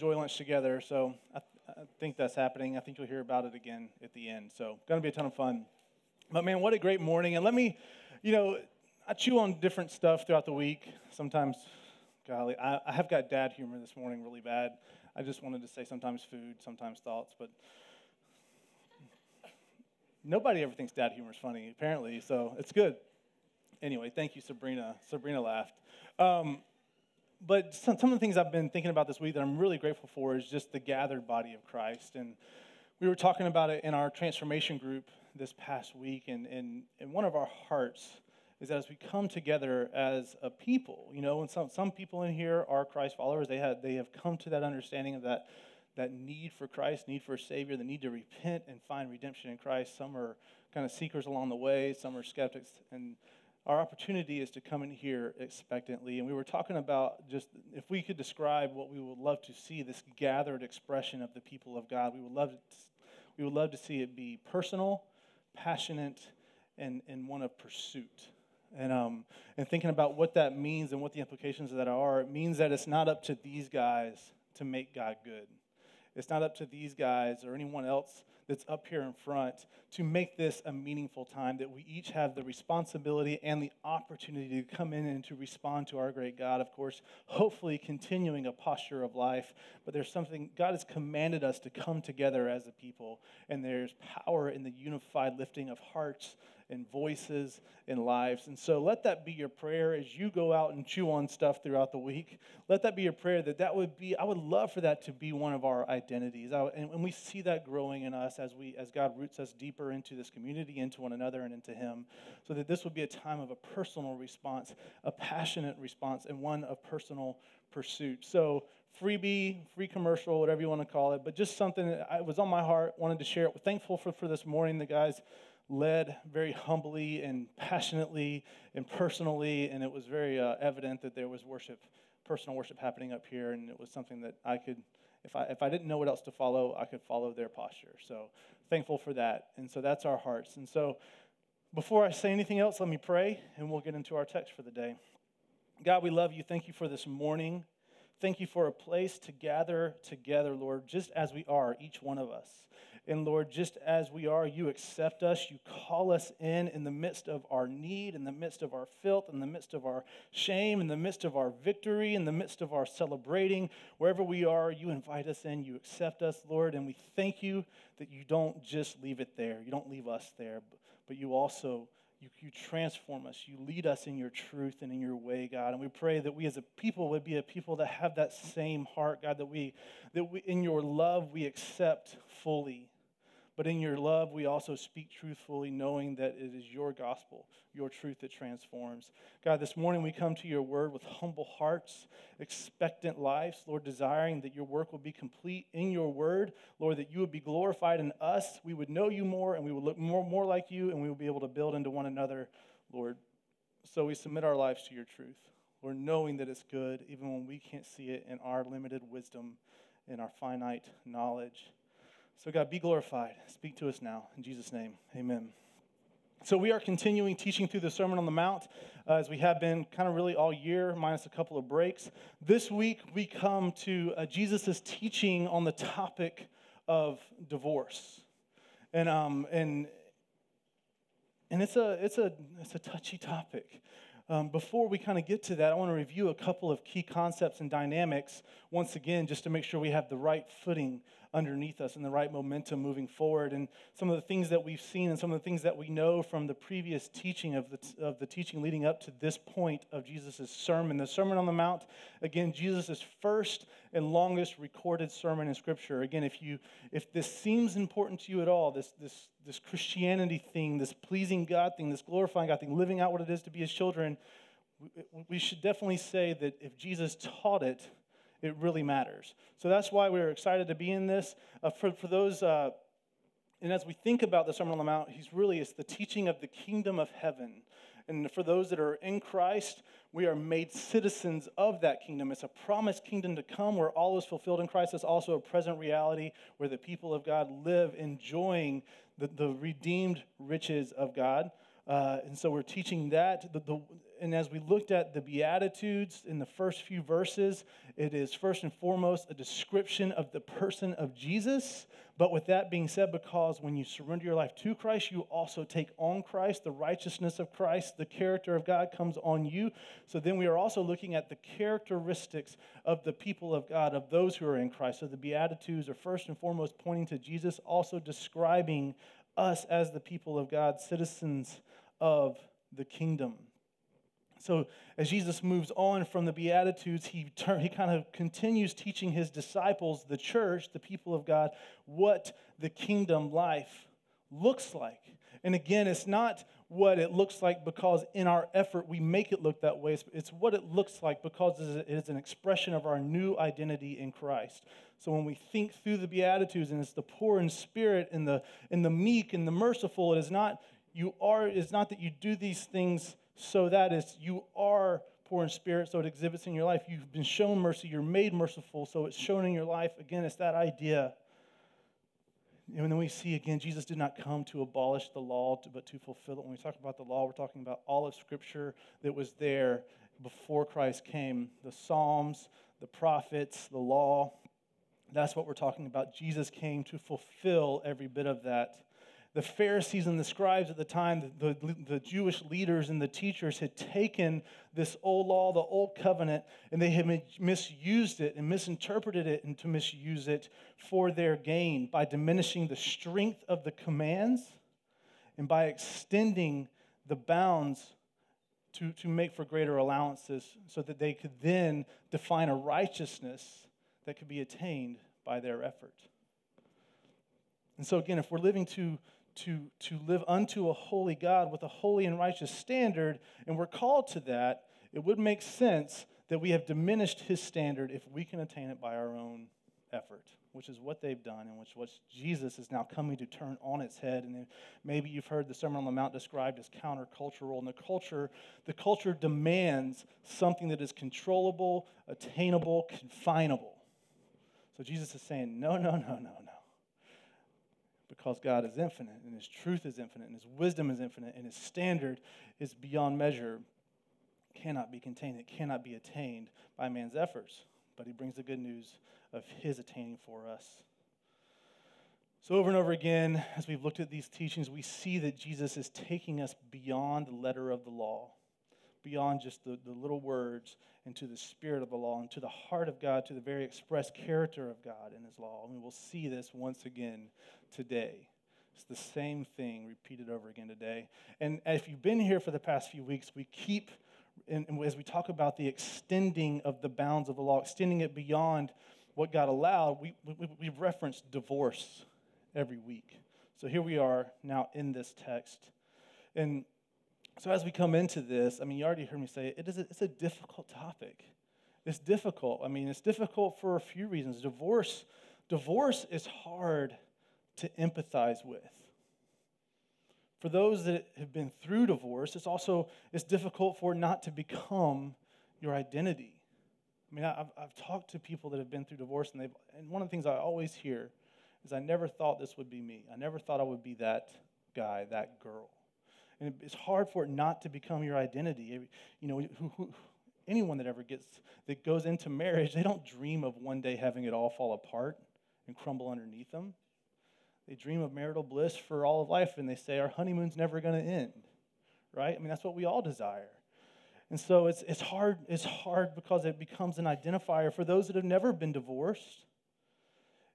enjoy lunch together. So I, I, think that's happening. I think you'll hear about it again at the end. So going to be a ton of fun. But man, what a great morning! And let me, you know, I chew on different stuff throughout the week. Sometimes, golly, I, I have got dad humor this morning really bad. I just wanted to say sometimes food, sometimes thoughts, but nobody ever thinks dad humor is funny, apparently. So it's good. Anyway, thank you, Sabrina. Sabrina laughed. Um, but some, some of the things I've been thinking about this week that I'm really grateful for is just the gathered body of Christ. And we were talking about it in our transformation group this past week. And, and, and one of our hearts is that as we come together as a people, you know, and some, some people in here are Christ followers, they have, they have come to that understanding of that, that need for Christ, need for a Savior, the need to repent and find redemption in Christ. Some are kind of seekers along the way, some are skeptics. And our opportunity is to come in here expectantly. And we were talking about just if we could describe what we would love to see this gathered expression of the people of God, we would love to, we would love to see it be personal, passionate, and, and one of pursuit. And, um, and thinking about what that means and what the implications of that are, it means that it's not up to these guys to make God good. It's not up to these guys or anyone else that's up here in front to make this a meaningful time, that we each have the responsibility and the opportunity to come in and to respond to our great God. Of course, hopefully continuing a posture of life, but there's something, God has commanded us to come together as a people, and there's power in the unified lifting of hearts and voices and lives. And so let that be your prayer as you go out and chew on stuff throughout the week. Let that be your prayer that that would be, I would love for that to be one of our identities. and, and we see that growing in us as we, as God roots us deeper into this community, into one another, and into Him. So that this would be a time of a personal response, a passionate response, and one of personal pursuit. So freebie, free commercial, whatever you want to call it, but just something that was on my heart, wanted to share it. Thankful for, for this morning, the guys led very humbly and passionately and personally, and it was very uh, evident that there was worship, personal worship happening up here, and it was something that I could, if I, if I didn't know what else to follow, I could follow their posture. So thankful for that. And so that's our hearts. And so before I say anything else, let me pray, and we'll get into our text for the day. God, we love you. Thank you for this morning. Thank you for a place to gather together, Lord, just as we are, each one of us. And Lord, just as we are, you accept us. You call us in in the midst of our need, in the midst of our filth, in the midst of our shame, in the midst of our victory, in the midst of our celebrating. Wherever we are, you invite us in. You accept us, Lord. And we thank you that you don't just leave it there. You don't leave us there, but you also you, you transform us. You lead us in your truth and in your way, God. And we pray that we as a people would be a people that have that same heart, God, that we, that we, in your love we accept fully. But in your love, we also speak truthfully, knowing that it is your gospel, your truth that transforms. God, this morning we come to your word with humble hearts, expectant lives, Lord, desiring that your work will be complete in your word. Lord, that you would be glorified in us. We would know you more, and we would look more, more like you, and we would be able to build into one another, Lord. So we submit our lives to your truth. Lord, knowing that it's good, even when we can't see it in our limited wisdom, in our finite knowledge. So, God, be glorified. Speak to us now. In Jesus' name, amen. So, we are continuing teaching through the Sermon on the Mount uh, as we have been kind of really all year, minus a couple of breaks. This week, we come to uh, Jesus' teaching on the topic of divorce. And, um, and, and it's, a, it's, a, it's a touchy topic. Um, before we kind of get to that, I want to review a couple of key concepts and dynamics once again, just to make sure we have the right footing underneath us and the right momentum moving forward. And some of the things that we've seen and some of the things that we know from the previous teaching of the, of the teaching leading up to this point of Jesus' sermon. The Sermon on the Mount, again, Jesus' first and longest recorded sermon in Scripture. Again, if, you, if this seems important to you at all, this, this, this Christianity thing, this pleasing God thing, this glorifying God thing, living out what it is to be His children, we should definitely say that if Jesus taught it, it really matters. So that's why we're excited to be in this. Uh, for, for those, uh, and as we think about the Sermon on the Mount, he's really, it's the teaching of the kingdom of heaven. And for those that are in Christ, we are made citizens of that kingdom. It's a promised kingdom to come where all is fulfilled in Christ. It's also a present reality where the people of God live enjoying the, the redeemed riches of God. Uh, and so we're teaching that. The, the, and as we looked at the Beatitudes in the first few verses, it is first and foremost a description of the person of Jesus. But with that being said, because when you surrender your life to Christ, you also take on Christ, the righteousness of Christ, the character of God comes on you. So then we are also looking at the characteristics of the people of God, of those who are in Christ. So the Beatitudes are first and foremost pointing to Jesus, also describing us as the people of God, citizens of the kingdom. So, as Jesus moves on from the Beatitudes, he, turn, he kind of continues teaching his disciples, the church, the people of God, what the kingdom life looks like. And again, it's not what it looks like because in our effort we make it look that way. It's what it looks like because it is an expression of our new identity in Christ. So when we think through the Beatitudes and it's the poor in spirit and the, and the meek and the merciful, it is not you are, it's not that you do these things so that is you are poor in spirit, so it exhibits in your life. You've been shown mercy, you're made merciful, so it's shown in your life. Again, it's that idea. And then we see again, Jesus did not come to abolish the law, but to fulfill it. When we talk about the law, we're talking about all of Scripture that was there before Christ came the Psalms, the prophets, the law. That's what we're talking about. Jesus came to fulfill every bit of that the Pharisees and the scribes at the time, the, the, the, Jewish leaders and the teachers had taken this old law, the old covenant, and they had misused it and misinterpreted it and to misuse it for their gain by diminishing the strength of the commands and by extending the bounds to, to make for greater allowances so that they could then define a righteousness that could be attained by their effort. And so, again, if we're living to to, to live unto a holy God with a holy and righteous standard, and we're called to that, it would make sense that we have diminished his standard if we can attain it by our own effort, which is what they've done, and which what Jesus is now coming to turn on its head. And maybe you've heard the Sermon on the Mount described as countercultural. And the culture, the culture demands something that is controllable, attainable, confinable. So Jesus is saying, no, no, no, no, no because God is infinite and His truth is infinite and His wisdom is infinite and His standard is beyond measure, cannot be contained, it cannot be attained by man's efforts. But He brings the good news of His attaining for us. So, over and over again, as we've looked at these teachings, we see that Jesus is taking us beyond the letter of the law, beyond just the, the little words, into the spirit of the law, and to the heart of God, to the very express character of God in His law. And we will see this once again today. It's the same thing repeated over again today. And if you've been here for the past few weeks, we keep, and as we talk about the extending of the bounds of the law, extending it beyond what God allowed, we, we, we've referenced divorce every week. So here we are now in this text. And so as we come into this, I mean, you already heard me say it is a, it's a difficult topic. It's difficult. I mean, it's difficult for a few reasons. Divorce, divorce is hard to empathize with. For those that have been through divorce, it's also it's difficult for it not to become your identity. I mean, I've, I've talked to people that have been through divorce, and, they've, and one of the things I always hear is I never thought this would be me. I never thought I would be that guy, that girl. And it's hard for it not to become your identity. You know, who, who, anyone that ever gets, that goes into marriage, they don't dream of one day having it all fall apart and crumble underneath them. They dream of marital bliss for all of life, and they say, Our honeymoon's never going to end, right? I mean, that's what we all desire. And so it's, it's, hard, it's hard because it becomes an identifier for those that have never been divorced.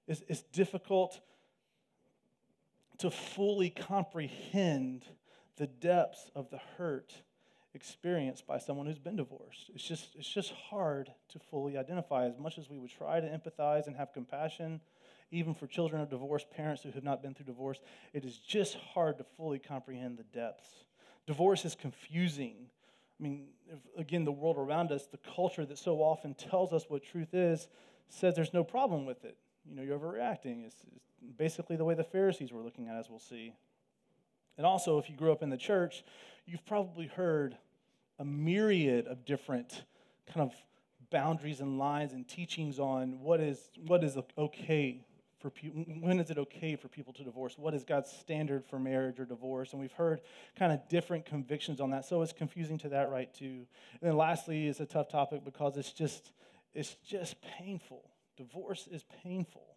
It's, it's difficult to fully comprehend the depths of the hurt experienced by someone who's been divorced. It's just, it's just hard to fully identify as much as we would try to empathize and have compassion even for children of divorced parents who have not been through divorce, it is just hard to fully comprehend the depths. Divorce is confusing. I mean, if, again, the world around us, the culture that so often tells us what truth is, says there's no problem with it. You know, you're overreacting. It's, it's basically the way the Pharisees were looking at, as we'll see. And also, if you grew up in the church, you've probably heard a myriad of different kind of boundaries and lines and teachings on what is what is okay for people? When is it okay for people to divorce? What is God's standard for marriage or divorce? And we've heard kind of different convictions on that. So it's confusing to that right too. And then lastly, it's a tough topic because it's just it's just painful. Divorce is painful.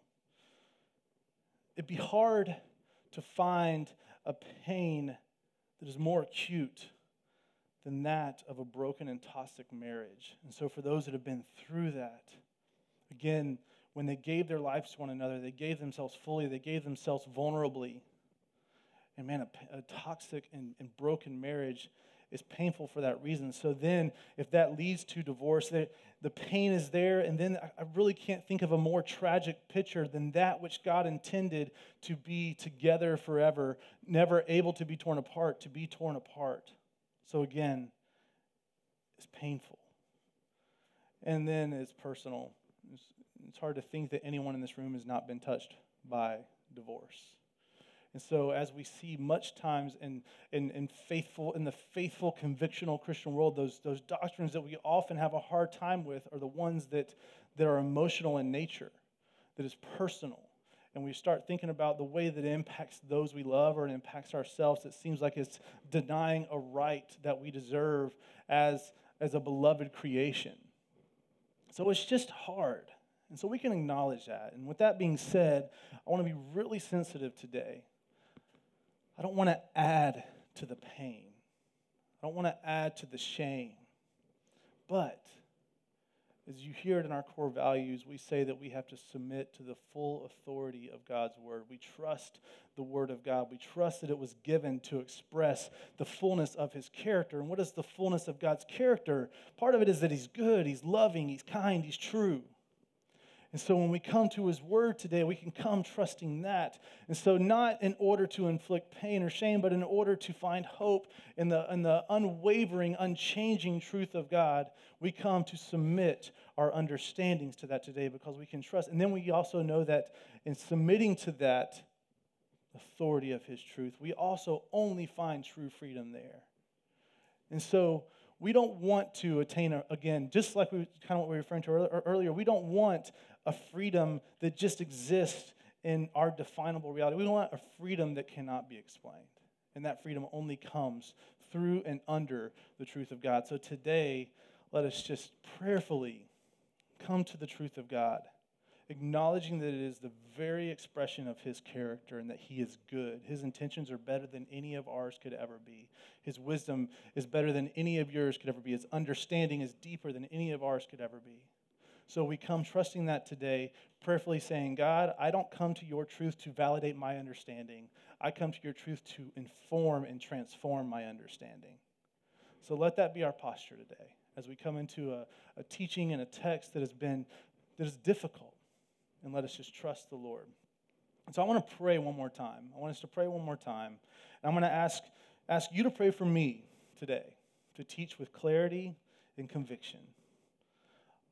It'd be hard to find a pain that is more acute than that of a broken and toxic marriage. And so, for those that have been through that, again, when they gave their lives to one another, they gave themselves fully, they gave themselves vulnerably. And man, a, a toxic and, and, broken marriage is painful for that reason. So then, if that leads to divorce, the, pain is there. And then I really can't think of a more tragic picture than that which God intended to be together forever, never able to be torn apart, to be torn apart. So again, it's painful. And then it's personal. It's hard to think that anyone in this room has not been touched by divorce. And so, as we see much times in, in, in, faithful, in the faithful convictional Christian world, those, those doctrines that we often have a hard time with are the ones that, that are emotional in nature, that is personal. And we start thinking about the way that it impacts those we love or it impacts ourselves, it seems like it's denying a right that we deserve as, as a beloved creation. So it's just hard. And so we can acknowledge that. And with that being said, I want to be really sensitive today I don't want to add to the pain. I don't want to add to the shame. But as you hear it in our core values, we say that we have to submit to the full authority of God's word. We trust the word of God. We trust that it was given to express the fullness of his character. And what is the fullness of God's character? Part of it is that he's good, he's loving, he's kind, he's true. And so when we come to his word today, we can come trusting that. And so, not in order to inflict pain or shame, but in order to find hope in the, in the unwavering, unchanging truth of God, we come to submit our understandings to that today because we can trust. And then we also know that in submitting to that authority of his truth, we also only find true freedom there. And so, we don't want to attain, again, just like we kind of what we were referring to earlier, we don't want a freedom that just exists in our definable reality. We want a freedom that cannot be explained. And that freedom only comes through and under the truth of God. So today, let us just prayerfully come to the truth of God, acknowledging that it is the very expression of His character and that He is good. His intentions are better than any of ours could ever be. His wisdom is better than any of yours could ever be. His understanding is deeper than any of ours could ever be. So we come trusting that today, prayerfully saying, God, I don't come to your truth to validate my understanding. I come to your truth to inform and transform my understanding. So let that be our posture today as we come into a, a teaching and a text that has been that is difficult. And let us just trust the Lord. And so I want to pray one more time. I want us to pray one more time. And I'm going to ask, ask you to pray for me today to teach with clarity and conviction.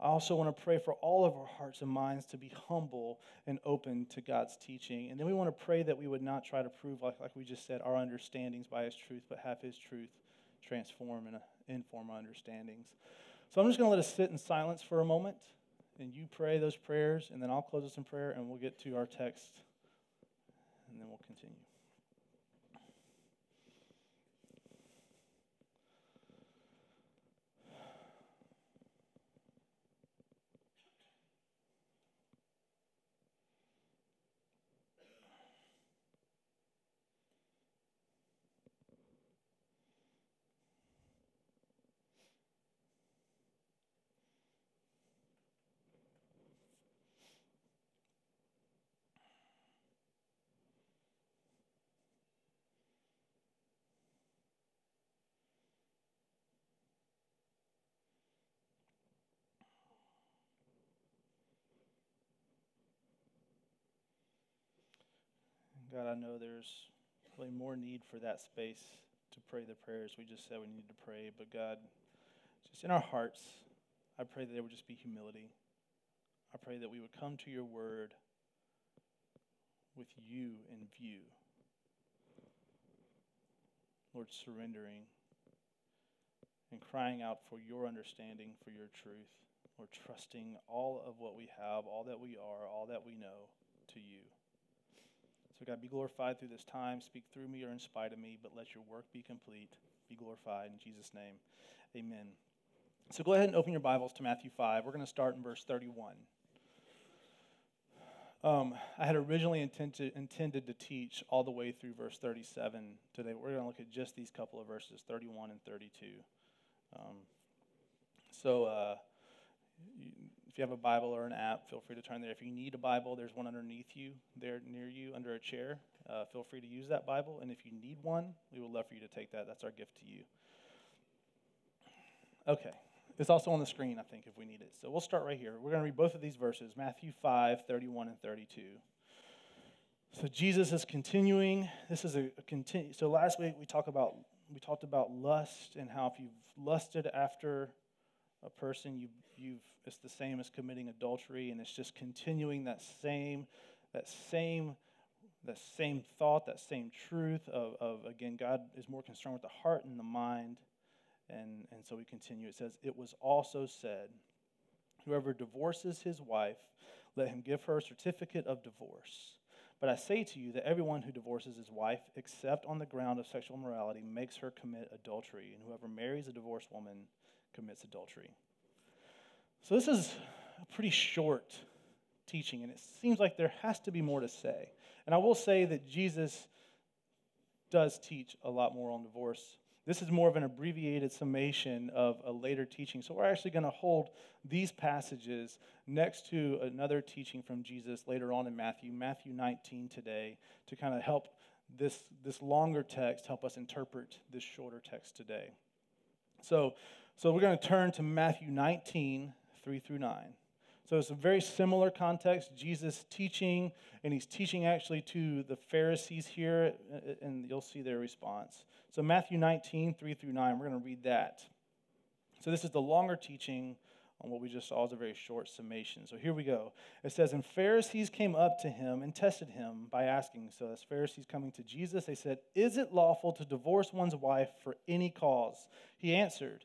I also want to pray for all of our hearts and minds to be humble and open to God's teaching. And then we want to pray that we would not try to prove, like, like we just said, our understandings by His truth, but have His truth transform and uh, inform our understandings. So I'm just going to let us sit in silence for a moment, and you pray those prayers, and then I'll close us in prayer, and we'll get to our text, and then we'll continue. God, I know there's really more need for that space to pray the prayers we just said we need to pray. But God, just in our hearts, I pray that there would just be humility. I pray that we would come to your word with you in view. Lord, surrendering and crying out for your understanding, for your truth. Lord, trusting all of what we have, all that we are, all that we know to you. So, God, be glorified through this time. Speak through me or in spite of me, but let your work be complete. Be glorified. In Jesus' name, amen. So, go ahead and open your Bibles to Matthew 5. We're going to start in verse 31. Um, I had originally intended, intended to teach all the way through verse 37 today. We're going to look at just these couple of verses, 31 and 32. Um, so, uh, if you have a Bible or an app, feel free to turn there. If you need a Bible, there's one underneath you, there near you, under a chair. Uh, feel free to use that Bible. And if you need one, we would love for you to take that. That's our gift to you. Okay. It's also on the screen, I think, if we need it. So we'll start right here. We're going to read both of these verses Matthew 5, 31 and 32. So Jesus is continuing. This is a, a continue. So last week we talked about we talked about lust and how if you've lusted after a person, you, you've it's the same as committing adultery, and it's just continuing that same that same that same thought, that same truth of, of again, God is more concerned with the heart and the mind and, and so we continue. It says, It was also said, Whoever divorces his wife, let him give her a certificate of divorce. But I say to you that everyone who divorces his wife, except on the ground of sexual immorality, makes her commit adultery. And whoever marries a divorced woman commits adultery. So this is a pretty short teaching, and it seems like there has to be more to say. And I will say that Jesus does teach a lot more on divorce this is more of an abbreviated summation of a later teaching. So we're actually going to hold these passages next to another teaching from Jesus later on in Matthew, Matthew 19 today, to kind of help this, this longer text help us interpret this shorter text today. So, so we're going to turn to Matthew 19, 3 through 9. So it's a very similar context. Jesus teaching, and he's teaching actually to the Pharisees here, and you'll see their response. So Matthew 19, 3 through 9, we're going to read that. So this is the longer teaching on what we just saw is a very short summation. So here we go. It says, And Pharisees came up to him and tested him by asking. So as Pharisees coming to Jesus, they said, Is it lawful to divorce one's wife for any cause? He answered,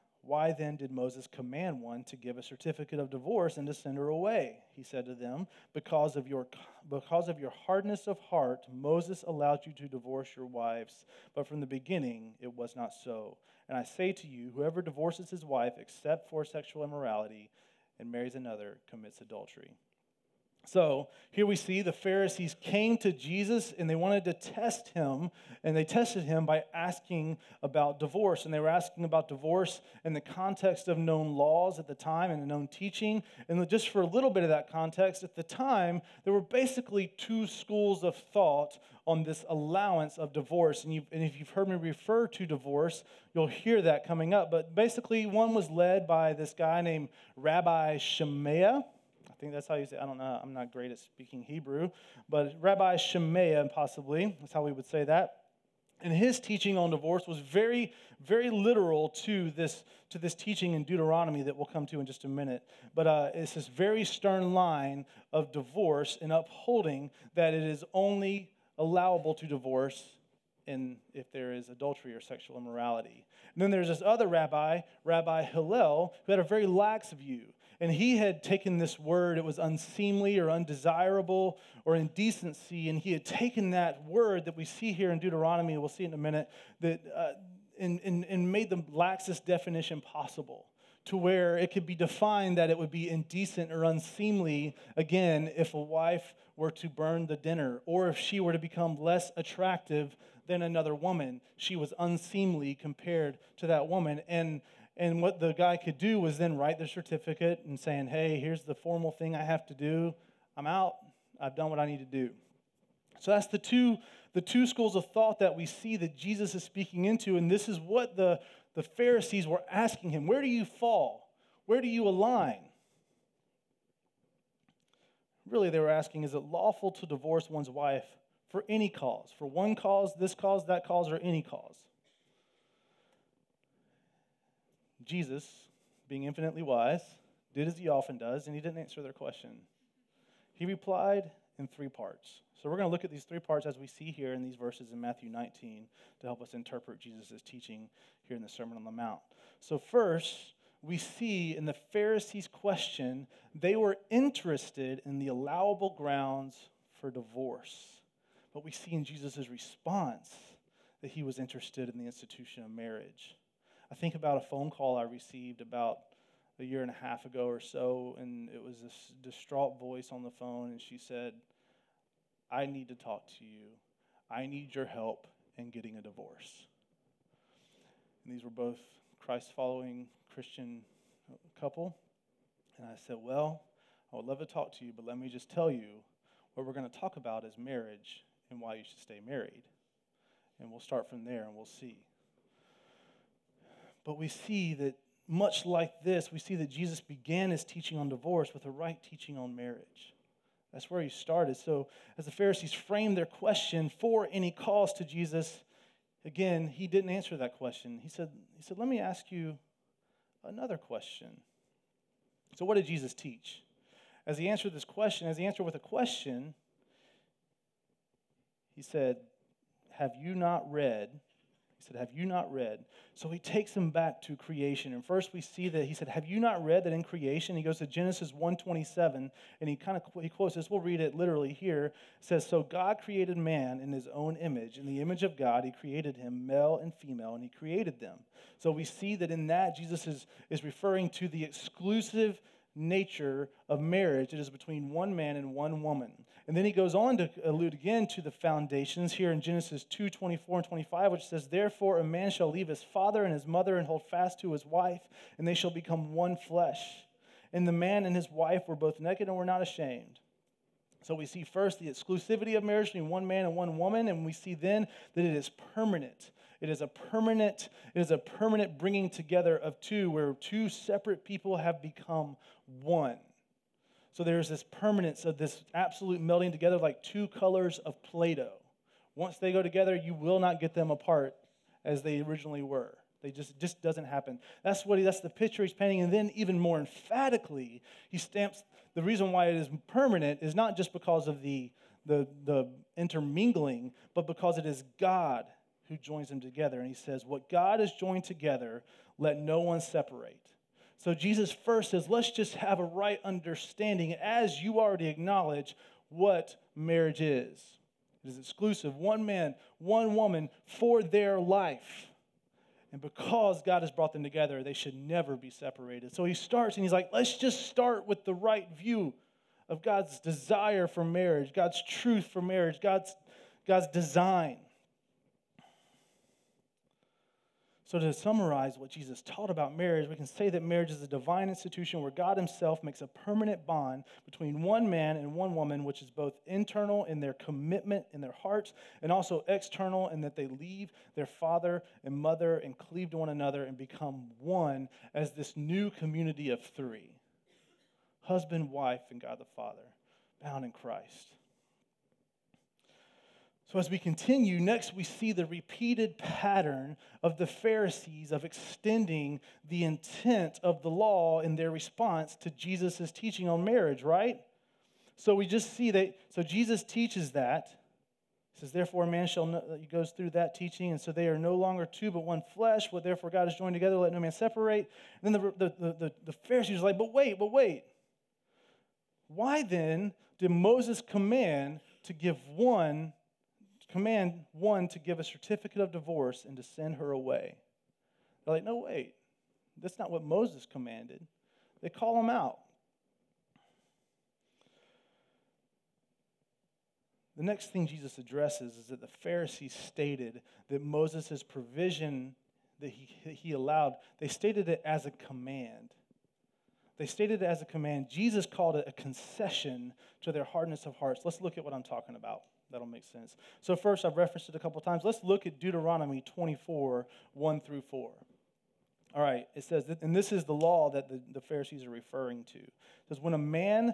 why then did Moses command one to give a certificate of divorce and to send her away? He said to them, Because of your, because of your hardness of heart, Moses allowed you to divorce your wives, but from the beginning it was not so. And I say to you, whoever divorces his wife except for sexual immorality and marries another commits adultery. So here we see the Pharisees came to Jesus and they wanted to test him, and they tested him by asking about divorce. And they were asking about divorce in the context of known laws at the time and known teaching. And just for a little bit of that context, at the time, there were basically two schools of thought on this allowance of divorce. And, and if you've heard me refer to divorce, you'll hear that coming up. But basically, one was led by this guy named Rabbi Shammai think that's how you say. I don't know. I'm not great at speaking Hebrew, but Rabbi Shemaiah, possibly that's how we would say that. And his teaching on divorce was very, very literal to this to this teaching in Deuteronomy that we'll come to in just a minute. But uh, it's this very stern line of divorce and upholding that it is only allowable to divorce in if there is adultery or sexual immorality. And then there's this other rabbi, Rabbi Hillel, who had a very lax view and he had taken this word, it was unseemly or undesirable or indecency, and he had taken that word that we see here in Deuteronomy, we'll see in a minute, that, uh, and, and, and made the laxest definition possible to where it could be defined that it would be indecent or unseemly, again, if a wife were to burn the dinner or if she were to become less attractive than another woman. She was unseemly compared to that woman. And and what the guy could do was then write the certificate and saying, hey, here's the formal thing I have to do. I'm out. I've done what I need to do. So that's the two, the two schools of thought that we see that Jesus is speaking into. And this is what the, the Pharisees were asking him Where do you fall? Where do you align? Really, they were asking, Is it lawful to divorce one's wife for any cause? For one cause, this cause, that cause, or any cause? Jesus, being infinitely wise, did as he often does, and he didn't answer their question. He replied in three parts. So we're going to look at these three parts as we see here in these verses in Matthew 19 to help us interpret Jesus' teaching here in the Sermon on the Mount. So, first, we see in the Pharisees' question, they were interested in the allowable grounds for divorce. But we see in Jesus' response that he was interested in the institution of marriage. I think about a phone call I received about a year and a half ago or so, and it was this distraught voice on the phone, and she said, I need to talk to you. I need your help in getting a divorce. And these were both Christ following Christian couple. And I said, Well, I would love to talk to you, but let me just tell you what we're going to talk about is marriage and why you should stay married. And we'll start from there and we'll see. But we see that much like this, we see that Jesus began his teaching on divorce with a right teaching on marriage. That's where he started. So, as the Pharisees framed their question for any cause to Jesus, again, he didn't answer that question. He said, he said, Let me ask you another question. So, what did Jesus teach? As he answered this question, as he answered with a question, he said, Have you not read he said, Have you not read? So he takes him back to creation. And first we see that he said, Have you not read that in creation? He goes to Genesis 1:27, and he kind of he quotes this. We'll read it literally here. It says, So God created man in his own image. In the image of God, he created him, male and female, and he created them. So we see that in that Jesus is, is referring to the exclusive nature of marriage. It is between one man and one woman. And then he goes on to allude again to the foundations here in Genesis 2 24 and 25, which says, Therefore a man shall leave his father and his mother and hold fast to his wife, and they shall become one flesh. And the man and his wife were both naked and were not ashamed. So we see first the exclusivity of marriage between one man and one woman, and we see then that it is permanent. It is a permanent, it is a permanent bringing together of two, where two separate people have become one. So there's this permanence of this absolute melding together like two colors of Play Doh. Once they go together, you will not get them apart as they originally were. They just just doesn't happen. That's what he, that's the picture he's painting. And then even more emphatically, he stamps the reason why it is permanent is not just because of the the the intermingling, but because it is God who joins them together. And he says, What God has joined together, let no one separate. So Jesus first says, Let's just have a right understanding, as you already acknowledge, what marriage is. It is exclusive, one man, one woman for their life. And because God has brought them together, they should never be separated. So he starts and he's like, let's just start with the right view of God's desire for marriage, God's truth for marriage, God's, God's design. So, to summarize what Jesus taught about marriage, we can say that marriage is a divine institution where God Himself makes a permanent bond between one man and one woman, which is both internal in their commitment in their hearts and also external in that they leave their father and mother and cleave to one another and become one as this new community of three husband, wife, and God the Father, bound in Christ. So, as we continue, next we see the repeated pattern of the Pharisees of extending the intent of the law in their response to Jesus' teaching on marriage, right? So, we just see that, so Jesus teaches that. He says, Therefore, a man shall, know, he goes through that teaching, and so they are no longer two but one flesh. What therefore God has joined together, let no man separate. And then the, the, the, the Pharisees are like, But wait, but wait. Why then did Moses command to give one? Command one to give a certificate of divorce and to send her away. They're like, no, wait, that's not what Moses commanded. They call him out. The next thing Jesus addresses is that the Pharisees stated that Moses' provision that he, he allowed, they stated it as a command. They stated it as a command. Jesus called it a concession to their hardness of hearts. Let's look at what I'm talking about. That'll make sense. So, first, I've referenced it a couple times. Let's look at Deuteronomy 24 1 through 4. All right, it says, that, and this is the law that the, the Pharisees are referring to. It says, When a man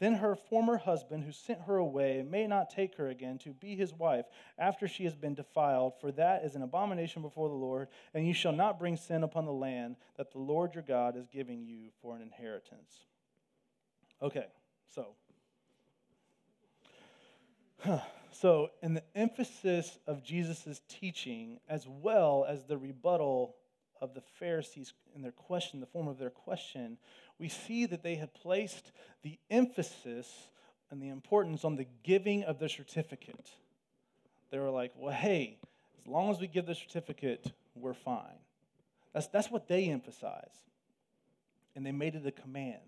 then her former husband, who sent her away, may not take her again to be his wife after she has been defiled, for that is an abomination before the Lord, and you shall not bring sin upon the land that the Lord your God is giving you for an inheritance. Okay, so. So, in the emphasis of Jesus' teaching, as well as the rebuttal of the Pharisees in their question, the form of their question, we see that they had placed the emphasis and the importance on the giving of the certificate. They were like, well, hey, as long as we give the certificate, we're fine. That's, that's what they emphasize. And they made it a command.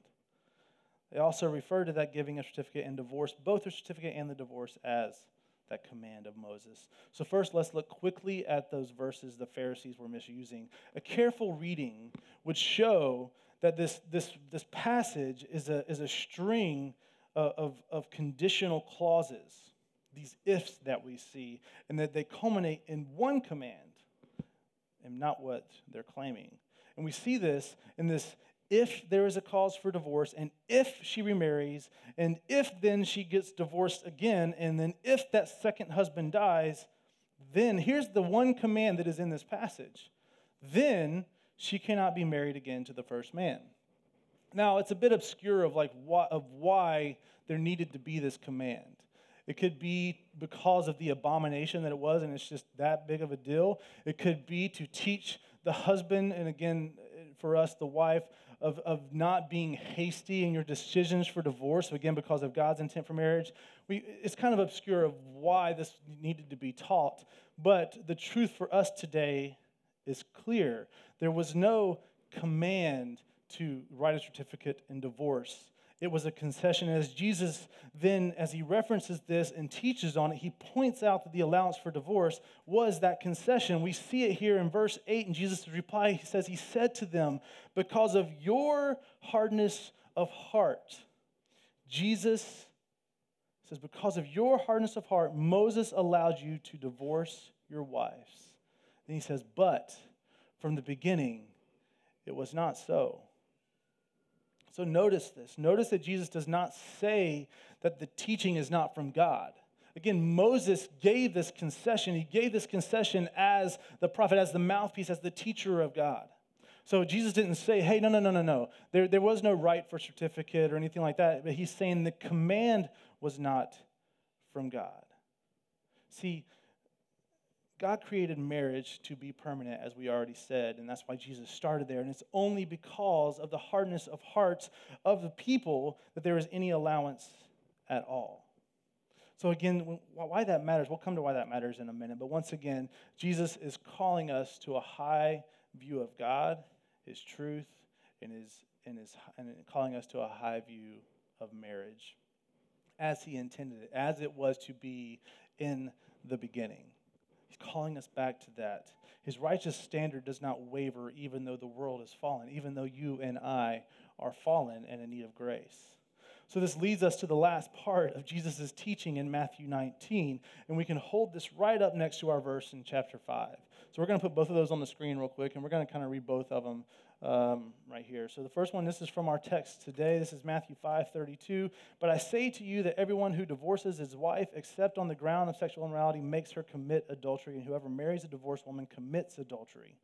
They also referred to that giving a certificate and divorce, both the certificate and the divorce, as that command of Moses. So, first, let's look quickly at those verses the Pharisees were misusing. A careful reading would show that this, this, this passage is a, is a string of, of, of conditional clauses, these ifs that we see, and that they culminate in one command and not what they're claiming. And we see this in this if there is a cause for divorce, and if she remarries, and if then she gets divorced again, and then if that second husband dies, then here's the one command that is in this passage. Then she cannot be married again to the first man. Now, it's a bit obscure of like why, of why there needed to be this command. It could be because of the abomination that it was, and it's just that big of a deal. It could be to teach the husband, and again, for us, the wife, of, of not being hasty in your decisions for divorce, again, because of God's intent for marriage. We, it's kind of obscure of why this needed to be taught, but the truth for us today is clear. There was no command to write a certificate in divorce. It was a concession. As Jesus then, as he references this and teaches on it, he points out that the allowance for divorce was that concession. We see it here in verse 8 in Jesus' reply. He says, He said to them, Because of your hardness of heart, Jesus says, Because of your hardness of heart, Moses allowed you to divorce your wives. Then he says, But from the beginning, it was not so. So notice this. Notice that Jesus does not say that the teaching is not from God. Again, Moses gave this concession. He gave this concession as the prophet, as the mouthpiece, as the teacher of God. So Jesus didn't say, hey, no, no, no, no, no. There, there was no right for certificate or anything like that. But he's saying the command was not from God. See, God created marriage to be permanent, as we already said, and that's why Jesus started there. And it's only because of the hardness of hearts of the people that there is any allowance at all. So, again, why that matters, we'll come to why that matters in a minute. But once again, Jesus is calling us to a high view of God, His truth, and, his, and, his, and calling us to a high view of marriage as He intended it, as it was to be in the beginning. He's calling us back to that. His righteous standard does not waver even though the world is fallen, even though you and I are fallen and in need of grace. So, this leads us to the last part of Jesus' teaching in Matthew 19, and we can hold this right up next to our verse in chapter 5. So, we're going to put both of those on the screen real quick, and we're going to kind of read both of them um, right here. So the first one, this is from our text today. This is Matthew 5 32. But I say to you that everyone who divorces his wife, except on the ground of sexual immorality, makes her commit adultery, and whoever marries a divorced woman commits adultery.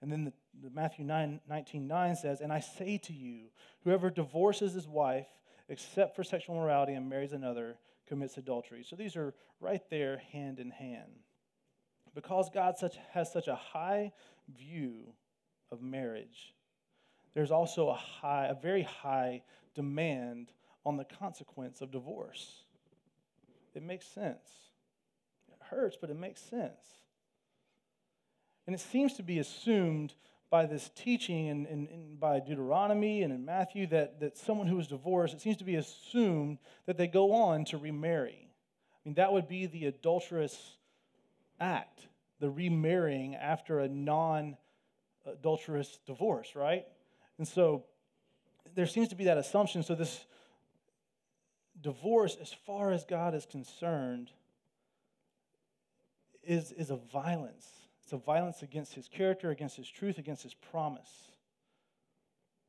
And then the, the Matthew 9, 19 9 says, And I say to you, whoever divorces his wife, except for sexual immorality, and marries another, commits adultery. So these are right there, hand in hand. Because God such, has such a high view of marriage, there's also a high, a very high demand on the consequence of divorce. It makes sense. It hurts, but it makes sense. And it seems to be assumed by this teaching and, by Deuteronomy and in Matthew that, that someone who is divorced, it seems to be assumed that they go on to remarry. I mean, that would be the adulterous act, the remarrying after a non adulterous divorce, right? And so there seems to be that assumption. So, this divorce, as far as God is concerned, is, is a violence. It's a violence against his character, against his truth, against his promise.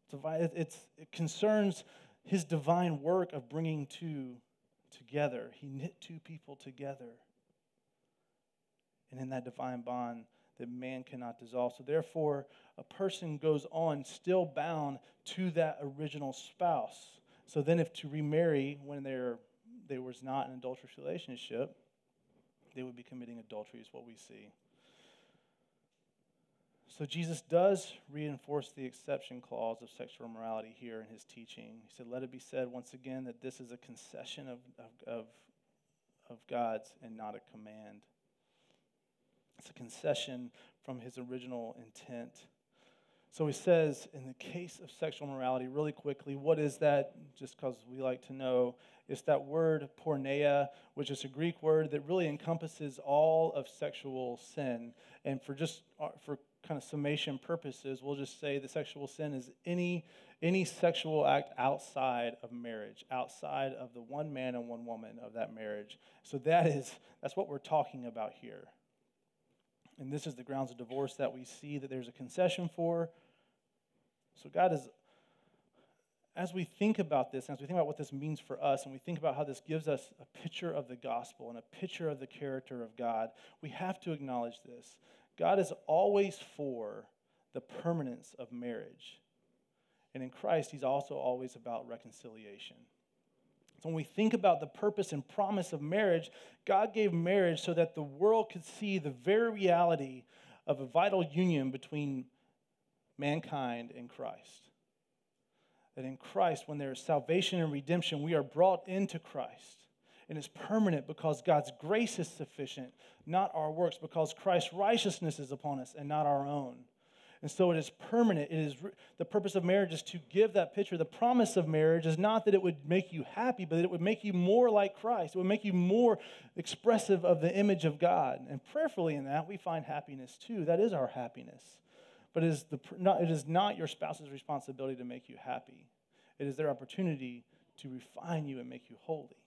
It's a, it's, it concerns his divine work of bringing two together. He knit two people together. And in that divine bond that man cannot dissolve. So, therefore, a person goes on still bound to that original spouse. So then, if to remarry when there there was not an adulterous relationship, they would be committing adultery, is what we see. So Jesus does reinforce the exception clause of sexual immorality here in his teaching. He said, Let it be said once again that this is a concession of, of, of, of God's and not a command. It's a concession from his original intent. So he says, in the case of sexual morality, really quickly, what is that? Just because we like to know, it's that word porneia, which is a Greek word that really encompasses all of sexual sin. And for just uh, for kind of summation purposes, we'll just say that sexual sin is any any sexual act outside of marriage, outside of the one man and one woman of that marriage. So that is that's what we're talking about here and this is the grounds of divorce that we see that there's a concession for. So, God is, as we think about this, as we think about what this means for us, and we think about how this gives us a picture of the gospel and a picture of the character of God, we have to acknowledge this. God is always for the permanence of marriage. And in Christ, He's also always about reconciliation. So when we think about the purpose and promise of marriage, God gave marriage so that the world could see the very reality of a vital union between mankind and Christ. That in Christ, when there is salvation and redemption, we are brought into Christ. And it's permanent because God's grace is sufficient, not our works, because Christ's righteousness is upon us and not our own. And so it is permanent. It is the purpose of marriage is to give that picture. The promise of marriage is not that it would make you happy, but that it would make you more like Christ. It would make you more expressive of the image of God. And prayerfully in that, we find happiness too. That is our happiness. But it is, the, not, it is not your spouse's responsibility to make you happy. It is their opportunity to refine you and make you holy.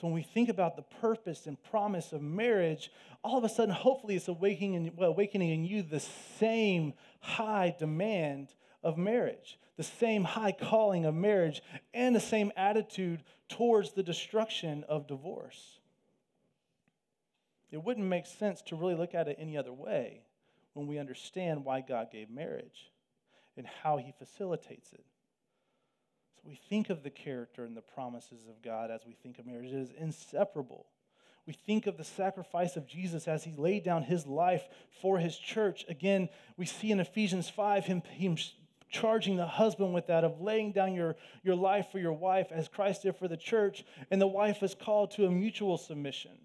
So when we think about the purpose and promise of marriage, all of a sudden, hopefully, it's awakening in, well, awakening in you the same high demand of marriage, the same high calling of marriage, and the same attitude towards the destruction of divorce. It wouldn't make sense to really look at it any other way when we understand why God gave marriage and how He facilitates it. So we think of the character and the promises of God as we think of marriage. It is inseparable. We think of the sacrifice of Jesus as he laid down his life for his church. Again, we see in Ephesians 5 him, him charging the husband with that of laying down your, your life for your wife as Christ did for the church. And the wife is called to a mutual submission.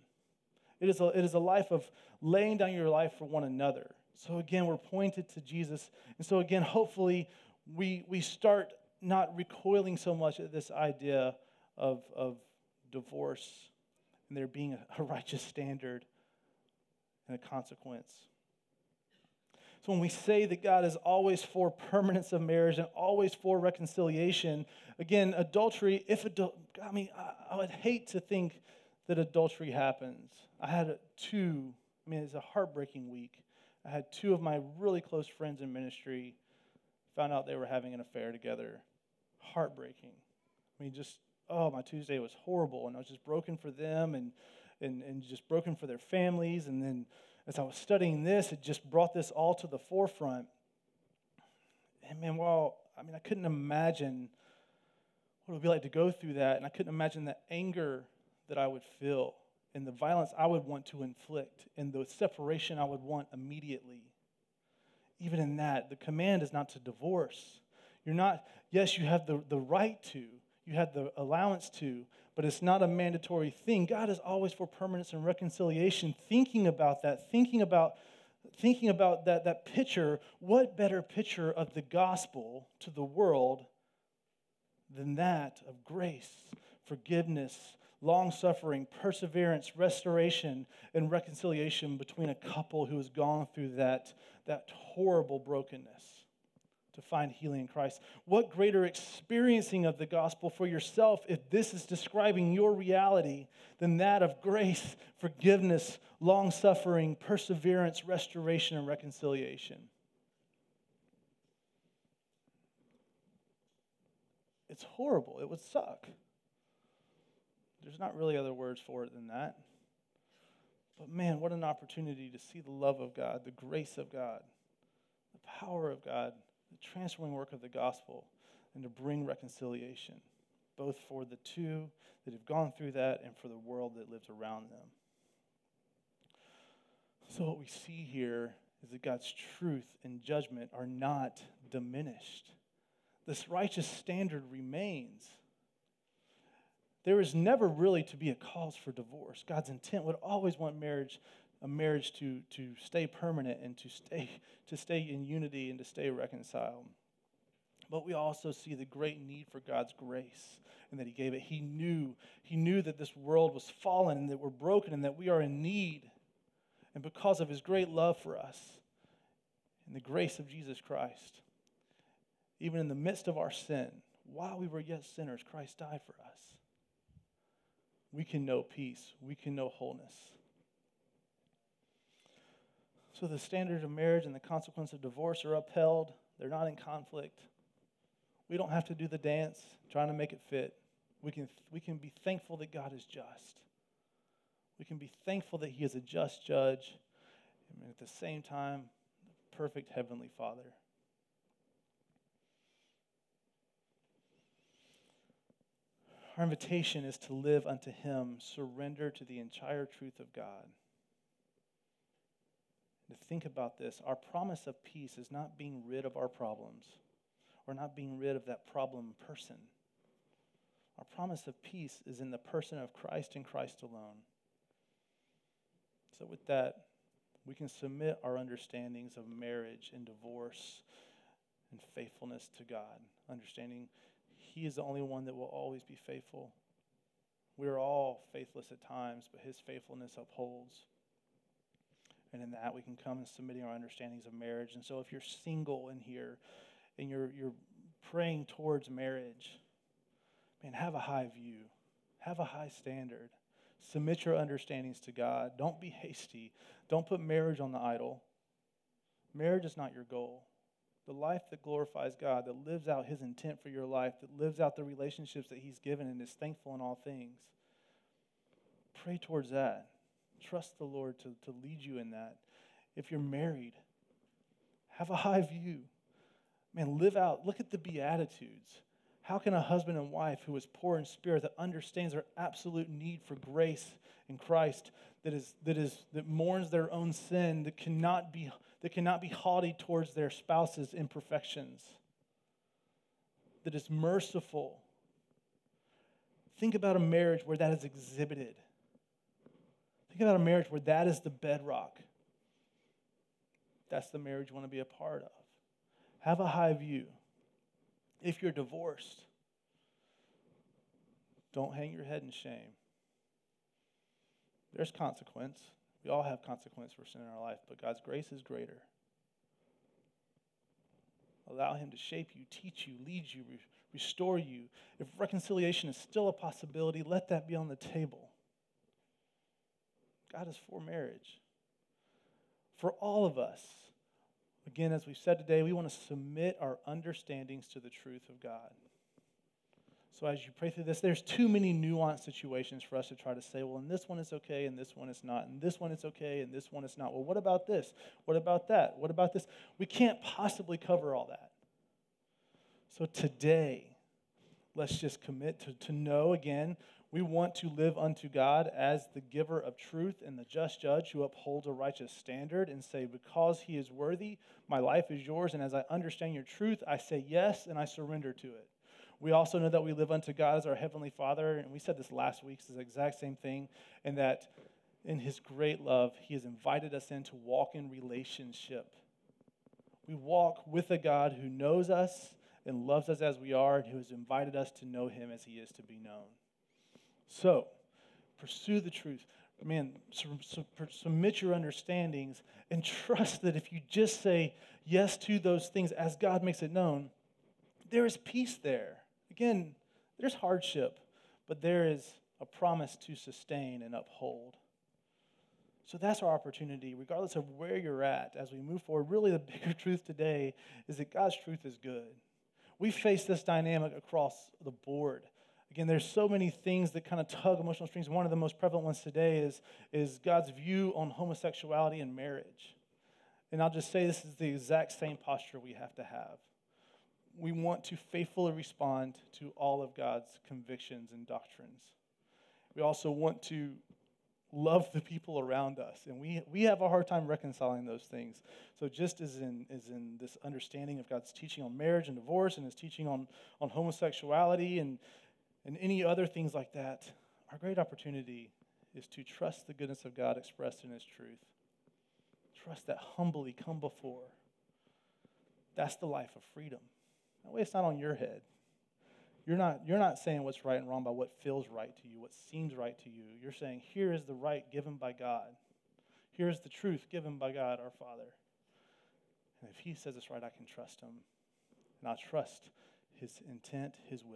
It is a, it is a life of laying down your life for one another. So again, we're pointed to Jesus. And so again, hopefully, we, we start not recoiling so much at this idea of, of divorce and there being a, righteous standard and a consequence. So when we say that God is always for permanence of marriage and always for reconciliation, again, adultery, if adul- I mean, I, I would hate to think that adultery happens. I had two, I mean, it's a heartbreaking week. I had two of my really close friends in ministry found out they were having an affair together heartbreaking. I mean, just, oh, my Tuesday was horrible. And I was just broken for them and, and, and just broken for their families. And then as I was studying this, it just brought this all to the forefront. And man, well, I mean, I couldn't imagine what it would be like to go through that. And I couldn't imagine the anger that I would feel and the violence I would want to inflict and the separation I would want immediately. Even in that, the command is not to divorce, you're not, yes, you have the, the right to, you have the allowance to, but it's not a mandatory thing. God is always for permanence and reconciliation. Thinking about that, thinking about thinking about that, that picture, what better picture of the gospel to the world than that of grace, forgiveness, long suffering, perseverance, restoration, and reconciliation between a couple who has gone through that, that horrible brokenness to find healing in Christ. What greater experiencing of the gospel for yourself if this is describing your reality than that of grace, forgiveness, long suffering, perseverance, restoration, and reconciliation? It's horrible. It would suck. There's not really other words for it than that. But man, what an opportunity to see the love of God, the grace of God, the power of God, the transforming work of the gospel, and to bring reconciliation, both for the two that have gone through that and for the world that lives around them. So, what we see here is that God's truth and judgment are not diminished. This righteous standard remains there is never really to be a cause for divorce. God's intent would always want marriage, a marriage to, to stay permanent and to stay, to stay in unity and to stay reconciled. But we also see the great need for God's grace and that He gave it. He knew, He knew that this world was fallen and that we're broken and that we are in need. And because of His great love for us and the grace of Jesus Christ, even in the midst of our sin, while we were yet sinners, Christ died for us we can know peace, we can know wholeness. So the standard of marriage and the consequence of divorce are upheld, they're not in conflict. We don't have to do the dance trying to make it fit. We can, we can be thankful that God is just. We can be thankful that He is a just judge, and at the same time, the perfect Heavenly Father. Our invitation is to live unto Him, surrender to the entire truth of God. To think about this, our promise of peace is not being rid of our problems or not being rid of that problem person. Our promise of peace is in the person of Christ and Christ alone. So, with that, we can submit our understandings of marriage and divorce and faithfulness to God, understanding he is the only one that will always be faithful. We are all faithless at times, but His faithfulness upholds. And in that, we can come and submitting our understandings of marriage. And so, if you're single in here and you're, you're praying towards marriage, man, have a high view, have a high standard. Submit your understandings to God. Don't be hasty. Don't put marriage on the idol. Marriage is not your goal the life that glorifies God, that lives out His intent for your life, that lives out the relationships that He's given and is thankful in all things. Pray towards that. Trust the Lord to, to lead you in that. If you're married, have a high view. Man, live out. Look at the Beatitudes. How can a husband and wife who is poor in spirit, that understands their absolute need for grace in Christ, that is that is that mourns their own sin, that cannot be that cannot be haughty towards their spouse's imperfections, that is merciful. Think about a marriage where that is exhibited. Think about a marriage where that is the bedrock. That's the marriage you want to be a part of. Have a high view. If you're divorced, don't hang your head in shame. There's consequence. We all have consequence for sin in our life, but God's grace is greater. Allow Him to shape you, teach you, lead you, re- restore you. If reconciliation is still a possibility, let that be on the table. God is for marriage. For all of us, again, as we've said today, we want to submit our understandings to the truth of God. So as you pray through this, there's too many nuanced situations for us to try to say, well, in this one it's okay, and this one it's not, and this one it's okay, and this one it's not. Well, what about this? What about that? What about this? We can't possibly cover all that. So today, let's just commit to, to know again, we want to live unto God as the giver of truth and the just judge who upholds a righteous standard and say, because he is worthy, my life is yours, and as I understand your truth, I say yes and I surrender to it. We also know that we live unto God as our Heavenly Father, and we said this last week, it's the exact same thing, and that in His great love, He has invited us in to walk in relationship. We walk with a God who knows us and loves us as we are, and who has invited us to know Him as He is to be known. So, pursue the truth. Man, submit your understandings and trust that if you just say yes to those things as God makes it known, there is peace there. Again, there's hardship, but there is a promise to sustain and uphold. So that's our opportunity, regardless of where you're at as we move forward. Really, the bigger truth today is that God's truth is good. We face this dynamic across the board. Again, there's so many things that kind of tug emotional strings. One of the most prevalent ones today is, is God's view on homosexuality and marriage. And I'll just say this is the exact same posture we have to have. We want to faithfully respond to all of God's convictions and doctrines. We also want to love the people around us. And we, we have a hard time reconciling those things. So, just as in, as in this understanding of God's teaching on marriage and divorce and his teaching on, on homosexuality and, and any other things like that, our great opportunity is to trust the goodness of God expressed in his truth. Trust that humbly come before. That's the life of freedom. That way, it's not on your head. You're not, you're not saying what's right and wrong by what feels right to you, what seems right to you. You're saying, here is the right given by God. Here is the truth given by God, our Father. And if He says it's right, I can trust Him. And I trust His intent, His will.